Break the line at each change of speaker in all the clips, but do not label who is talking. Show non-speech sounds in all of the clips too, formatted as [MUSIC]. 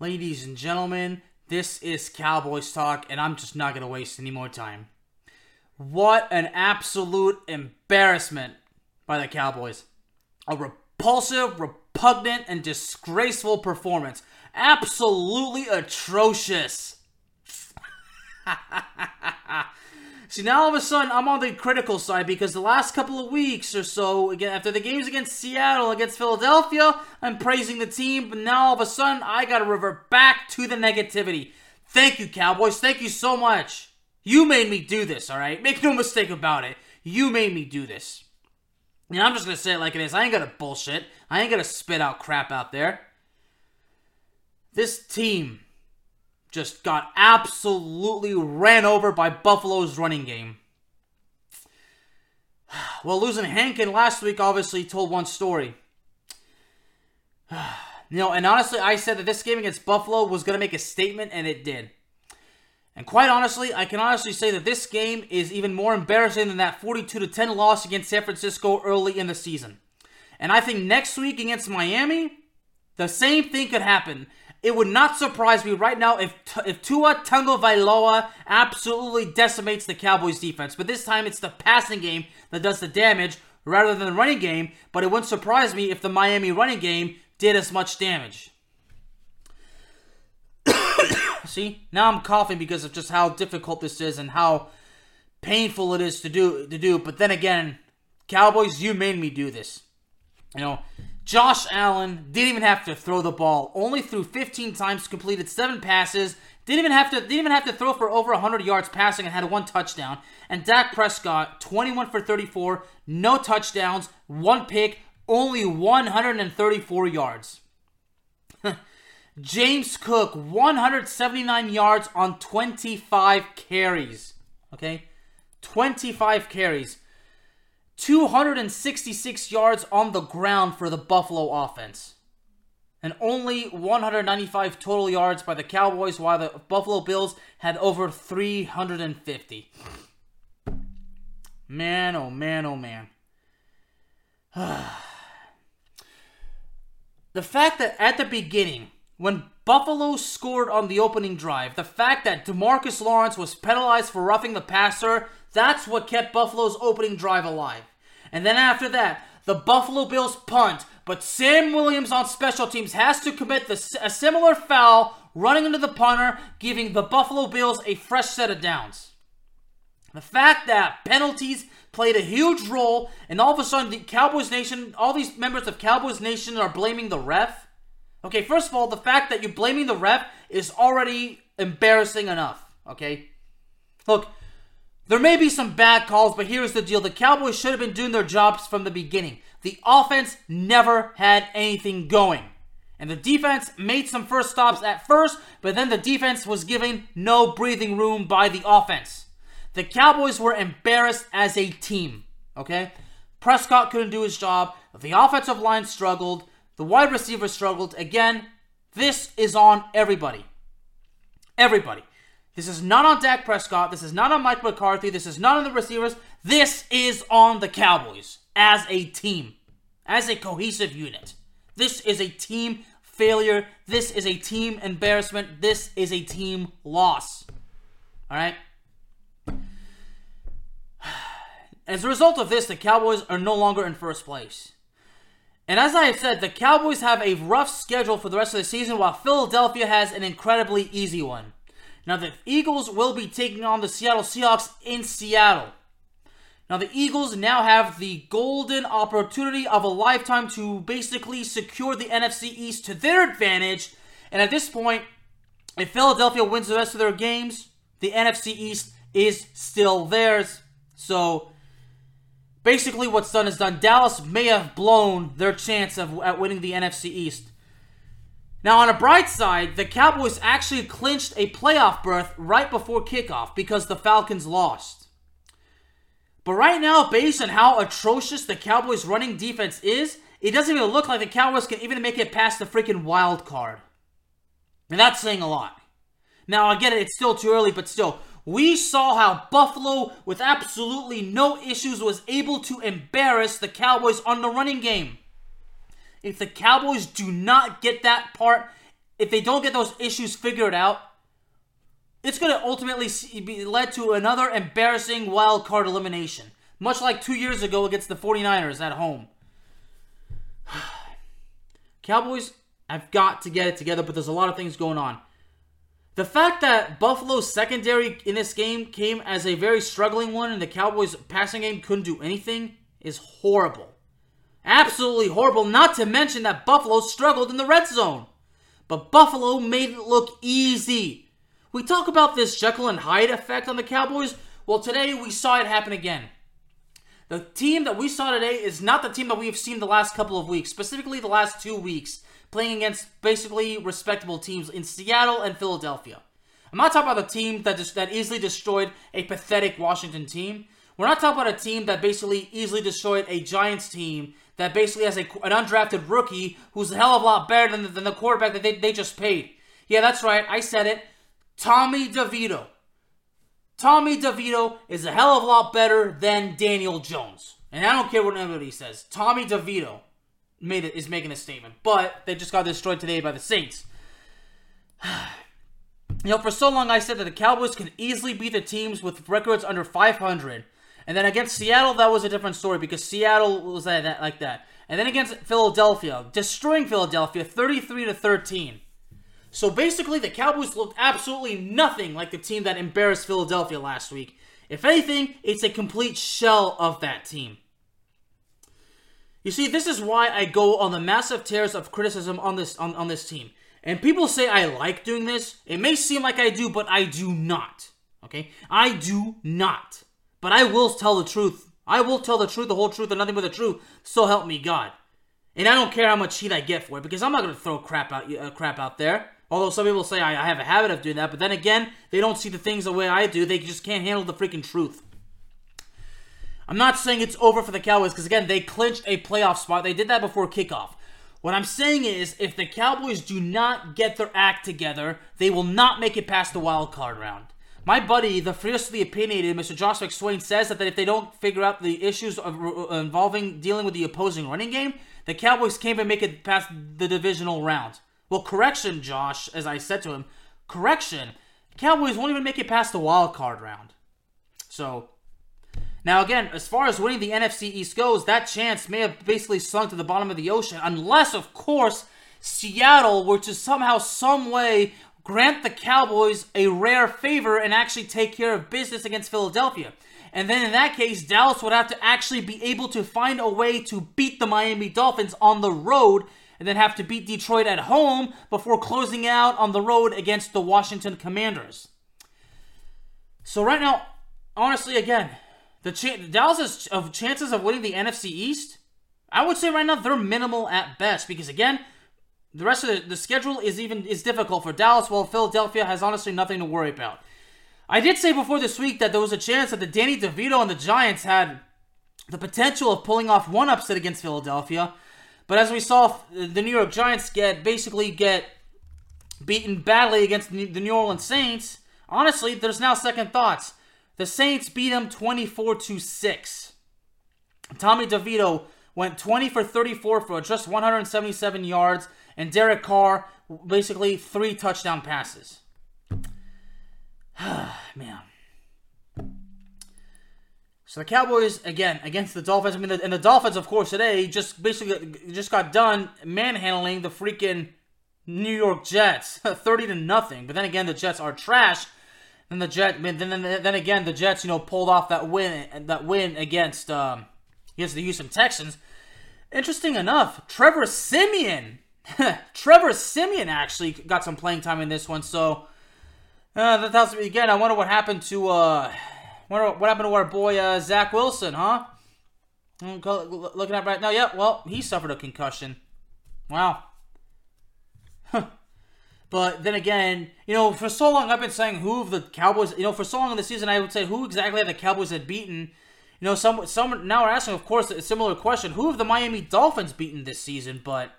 Ladies and gentlemen, this is Cowboys Talk, and I'm just not going to waste any more time. What an absolute embarrassment by the Cowboys. A repulsive, repugnant, and disgraceful performance. Absolutely atrocious. [LAUGHS] See, now all of a sudden, I'm on the critical side because the last couple of weeks or so, again, after the games against Seattle, against Philadelphia, I'm praising the team, but now all of a sudden, I gotta revert back to the negativity. Thank you, Cowboys. Thank you so much. You made me do this, alright? Make no mistake about it. You made me do this. And I'm just gonna say it like it is. I ain't gonna bullshit. I ain't gonna spit out crap out there. This team just got absolutely ran over by Buffalo's running game. [SIGHS] Well, losing Hankins last week obviously told one story. [SIGHS] You know, and honestly, I said that this game against Buffalo was going to make a statement, and it did. And quite honestly, I can honestly say that this game is even more embarrassing than that 42 10 loss against San Francisco early in the season. And I think next week against Miami, the same thing could happen. It would not surprise me right now if if Tua Tagovailoa absolutely decimates the Cowboys defense. But this time it's the passing game that does the damage rather than the running game. But it wouldn't surprise me if the Miami running game did as much damage. [COUGHS] See, now I'm coughing because of just how difficult this is and how painful it is to do to do. But then again, Cowboys, you made me do this. You know, Josh Allen didn't even have to throw the ball. Only threw 15 times, completed seven passes. Didn't even have to didn't even have to throw for over 100 yards passing and had one touchdown. And Dak Prescott, 21 for 34, no touchdowns, one pick, only 134 yards. [LAUGHS] James Cook, 179 yards on 25 carries. Okay? 25 carries. 266 yards on the ground for the Buffalo offense. And only 195 total yards by the Cowboys, while the Buffalo Bills had over 350. Man, oh man, oh man. [SIGHS] the fact that at the beginning, when Buffalo scored on the opening drive, the fact that Demarcus Lawrence was penalized for roughing the passer, that's what kept Buffalo's opening drive alive. And then after that, the Buffalo Bills punt, but Sam Williams on special teams has to commit the, a similar foul, running into the punter, giving the Buffalo Bills a fresh set of downs. The fact that penalties played a huge role, and all of a sudden, the Cowboys Nation, all these members of Cowboys Nation are blaming the ref. Okay, first of all, the fact that you're blaming the ref is already embarrassing enough. Okay? Look, there may be some bad calls, but here's the deal. The Cowboys should have been doing their jobs from the beginning. The offense never had anything going. And the defense made some first stops at first, but then the defense was given no breathing room by the offense. The Cowboys were embarrassed as a team, okay? Prescott couldn't do his job. The offensive line struggled. The wide receivers struggled. Again, this is on everybody. Everybody. This is not on Dak Prescott. This is not on Mike McCarthy. This is not on the receivers. This is on the Cowboys as a team, as a cohesive unit. This is a team failure. This is a team embarrassment. This is a team loss. All right? [SIGHS] As a result of this, the Cowboys are no longer in first place. And as I have said, the Cowboys have a rough schedule for the rest of the season, while Philadelphia has an incredibly easy one. Now, the Eagles will be taking on the Seattle Seahawks in Seattle. Now, the Eagles now have the golden opportunity of a lifetime to basically secure the NFC East to their advantage. And at this point, if Philadelphia wins the rest of their games, the NFC East is still theirs. So, basically, what's done is done. Dallas may have blown their chance of at winning the NFC East. Now, on a bright side, the Cowboys actually clinched a playoff berth right before kickoff because the Falcons lost. But right now, based on how atrocious the Cowboys' running defense is, it doesn't even look like the Cowboys can even make it past the freaking wild card. And that's saying a lot. Now, I get it, it's still too early, but still, we saw how Buffalo, with absolutely no issues, was able to embarrass the Cowboys on the running game. If the Cowboys do not get that part if they don't get those issues figured out, it's going to ultimately be led to another embarrassing wild card elimination, much like two years ago against the 49ers at home. [SIGHS] Cowboys have got to get it together, but there's a lot of things going on. The fact that Buffalo's secondary in this game came as a very struggling one and the Cowboys' passing game couldn't do anything is horrible. Absolutely horrible, not to mention that Buffalo struggled in the red zone. But Buffalo made it look easy. We talk about this Jekyll and Hyde effect on the Cowboys. Well, today we saw it happen again. The team that we saw today is not the team that we have seen the last couple of weeks, specifically the last two weeks, playing against basically respectable teams in Seattle and Philadelphia. I'm not talking about the team that just, that easily destroyed a pathetic Washington team. We're not talking about a team that basically easily destroyed a Giants team that basically has a, an undrafted rookie who's a hell of a lot better than the, than the quarterback that they, they just paid. Yeah, that's right. I said it. Tommy DeVito. Tommy DeVito is a hell of a lot better than Daniel Jones. And I don't care what anybody says. Tommy DeVito made it, is making a statement. But they just got destroyed today by the Saints. [SIGHS] you know, for so long I said that the Cowboys can easily beat the teams with records under 500. And then against Seattle, that was a different story because Seattle was like that. Like that. And then against Philadelphia, destroying Philadelphia 33 to 13. So basically, the Cowboys looked absolutely nothing like the team that embarrassed Philadelphia last week. If anything, it's a complete shell of that team. You see, this is why I go on the massive tears of criticism on this on, on this team. And people say I like doing this. It may seem like I do, but I do not. Okay? I do not. But I will tell the truth. I will tell the truth, the whole truth, and nothing but the truth. So help me God. And I don't care how much heat I get for it because I'm not going to throw crap out uh, crap out there. Although some people say I, I have a habit of doing that, but then again, they don't see the things the way I do. They just can't handle the freaking truth. I'm not saying it's over for the Cowboys because again, they clinched a playoff spot. They did that before kickoff. What I'm saying is, if the Cowboys do not get their act together, they will not make it past the wild card round. My buddy, the fiercely opinionated Mr. Josh McSwain, says that, if they don't figure out the issues uh, involving dealing with the opposing running game, the Cowboys can't even make it past the divisional round. Well, correction, Josh, as I said to him, correction. Cowboys won't even make it past the wild card round. So, now again, as far as winning the NFC East goes, that chance may have basically sunk to the bottom of the ocean, unless, of course, Seattle were to somehow, some way grant the Cowboys a rare favor and actually take care of business against Philadelphia. And then in that case, Dallas would have to actually be able to find a way to beat the Miami Dolphins on the road and then have to beat Detroit at home before closing out on the road against the Washington Commanders. So right now, honestly, again, the ch- Dallas' of chances of winning the NFC East, I would say right now they're minimal at best because again, the rest of the, the schedule is even is difficult for Dallas, while Philadelphia has honestly nothing to worry about. I did say before this week that there was a chance that the Danny DeVito and the Giants had the potential of pulling off one upset against Philadelphia. But as we saw, the New York Giants get basically get beaten badly against the New Orleans Saints. Honestly, there's now second thoughts. The Saints beat them 24 to 6. Tommy DeVito went 20 for 34 for just 177 yards, and Derek Carr basically three touchdown passes. [SIGHS] Man. So the Cowboys again against the Dolphins. I mean, the, and the Dolphins, of course, today just basically just got done manhandling the freaking New York Jets, [LAUGHS] thirty to nothing. But then again, the Jets are trash. And the Jet, then, then then again, the Jets, you know, pulled off that win that win against um, against the Houston Texans. Interesting enough, Trevor Siemian, [LAUGHS] Trevor Siemian actually got some playing time in this one. So uh, that tells me again. I wonder what happened to uh, what, what happened to our boy uh, Zach Wilson, huh? Looking at right now, yep. well, he suffered a concussion. Wow. But then again, you know, for so long I've been saying who of the Cowboys, you know, for so long in the season I would say who exactly the Cowboys had beaten. You know, some some now are asking, of course, a similar question: Who have the Miami Dolphins beaten this season? But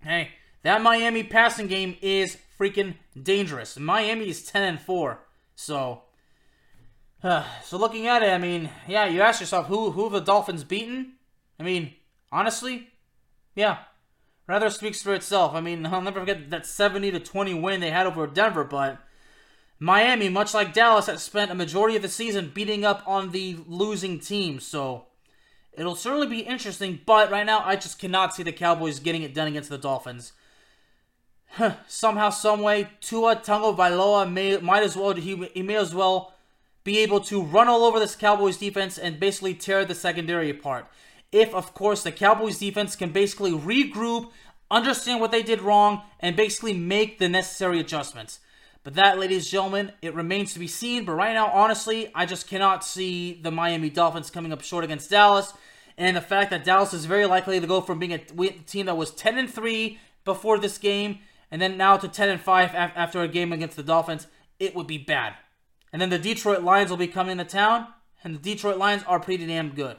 hey, that Miami passing game is freaking dangerous. Miami is ten and four, so uh, [SIGHS] so looking at it, I mean, yeah, you ask yourself who who have the Dolphins beaten? I mean, honestly, yeah, rather speaks for itself. I mean, [LAUGHS] I'll never forget that 70 to 20 win they had over Denver, but Miami, much like Dallas, has spent a majority of the season beating up on the losing team. So it'll certainly be interesting. But right now, I just cannot see the Cowboys getting it done against the Dolphins. Somehow, someway, Tua Tagovailoa may might as well he, he may as well be able to run all over this Cowboys defense and basically tear the secondary apart. If, of course, the Cowboys defense can basically regroup, understand what they did wrong, and basically make the necessary adjustments. But that, ladies and gentlemen, it remains to be seen. But right now, honestly, I just cannot see the Miami Dolphins coming up short against Dallas. And the fact that Dallas is very likely to go from being a team that was 10 and 3 before this game and then now to 10 and 5 after a game against the Dolphins, it would be bad. And then the Detroit Lions will be coming to town, and the Detroit Lions are pretty damn good.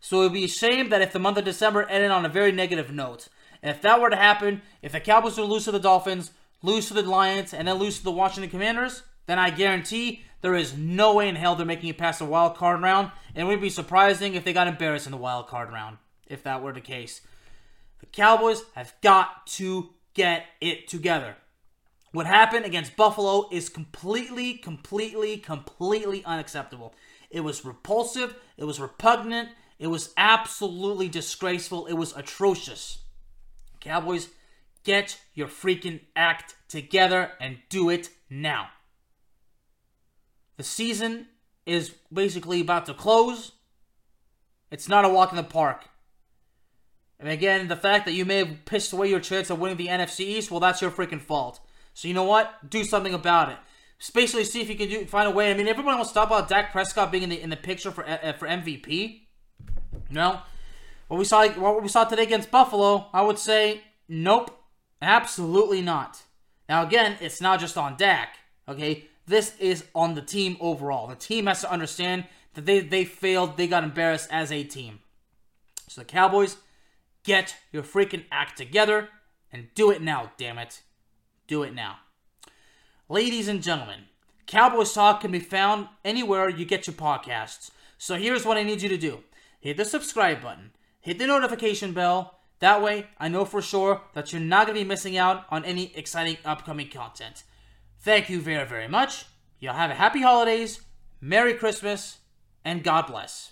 So it would be a shame that if the month of December ended on a very negative note. And if that were to happen, if the Cowboys were to lose to the Dolphins, lose to the Lions, and then lose to the Washington Commanders, then I guarantee there is no way in hell they're making it past the wild card round. And it would be surprising if they got embarrassed in the wild card round, if that were the case. The Cowboys have got to get it together. What happened against Buffalo is completely, completely, completely unacceptable. It was repulsive, it was repugnant, it was absolutely disgraceful, it was atrocious. Cowboys Get your freaking act together and do it now. The season is basically about to close. It's not a walk in the park. And again, the fact that you may have pissed away your chance of winning the NFC East, well, that's your freaking fault. So you know what? Do something about it. Basically, see if you can do, find a way. I mean, everyone wants to talk about Dak Prescott being in the in the picture for uh, for MVP. No, what we saw what we saw today against Buffalo, I would say nope. Absolutely not. Now, again, it's not just on Dak, okay? This is on the team overall. The team has to understand that they, they failed, they got embarrassed as a team. So, the Cowboys, get your freaking act together and do it now, damn it. Do it now. Ladies and gentlemen, Cowboys Talk can be found anywhere you get your podcasts. So, here's what I need you to do hit the subscribe button, hit the notification bell that way, I know for sure that you're not going to be missing out on any exciting upcoming content. Thank you very, very much. Y'all have a happy holidays, Merry Christmas, and God bless.